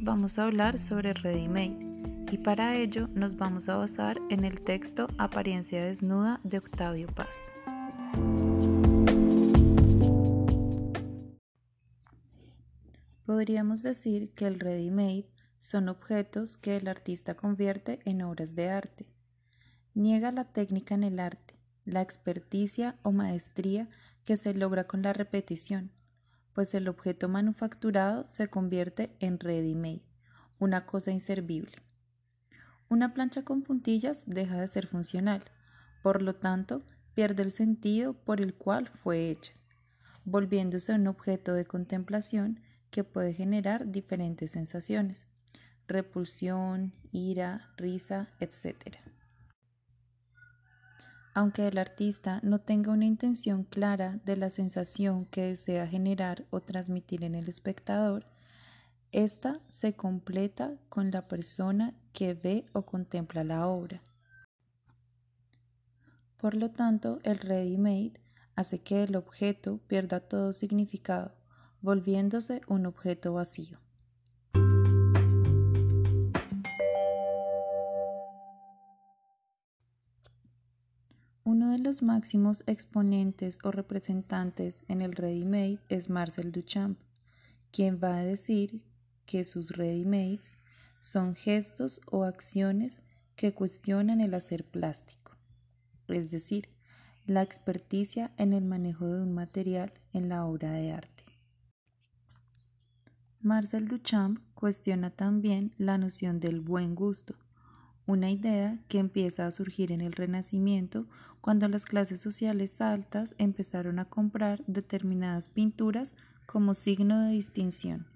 vamos a hablar sobre Ready Made y para ello nos vamos a basar en el texto Apariencia desnuda de Octavio Paz. Podríamos decir que el ready made son objetos que el artista convierte en obras de arte. Niega la técnica en el arte, la experticia o maestría que se logra con la repetición, pues el objeto manufacturado se convierte en ready-made, una cosa inservible. Una plancha con puntillas deja de ser funcional, por lo tanto, pierde el sentido por el cual fue hecha, volviéndose un objeto de contemplación que puede generar diferentes sensaciones, repulsión, ira, risa, etc. Aunque el artista no tenga una intención clara de la sensación que desea generar o transmitir en el espectador, esta se completa con la persona que ve o contempla la obra. Por lo tanto, el ready-made hace que el objeto pierda todo significado, volviéndose un objeto vacío. Los máximos exponentes o representantes en el ready-made es Marcel Duchamp, quien va a decir que sus ready-mades son gestos o acciones que cuestionan el hacer plástico, es decir, la experticia en el manejo de un material en la obra de arte. Marcel Duchamp cuestiona también la noción del buen gusto, una idea que empieza a surgir en el Renacimiento cuando las clases sociales altas empezaron a comprar determinadas pinturas como signo de distinción.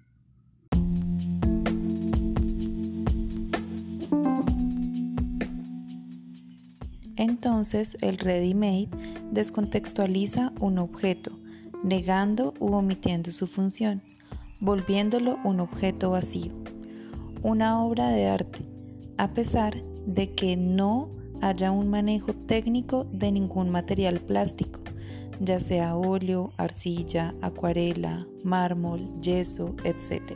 Entonces el ready-made descontextualiza un objeto, negando u omitiendo su función, volviéndolo un objeto vacío, una obra de arte a pesar de que no haya un manejo técnico de ningún material plástico, ya sea óleo, arcilla, acuarela, mármol, yeso, etc.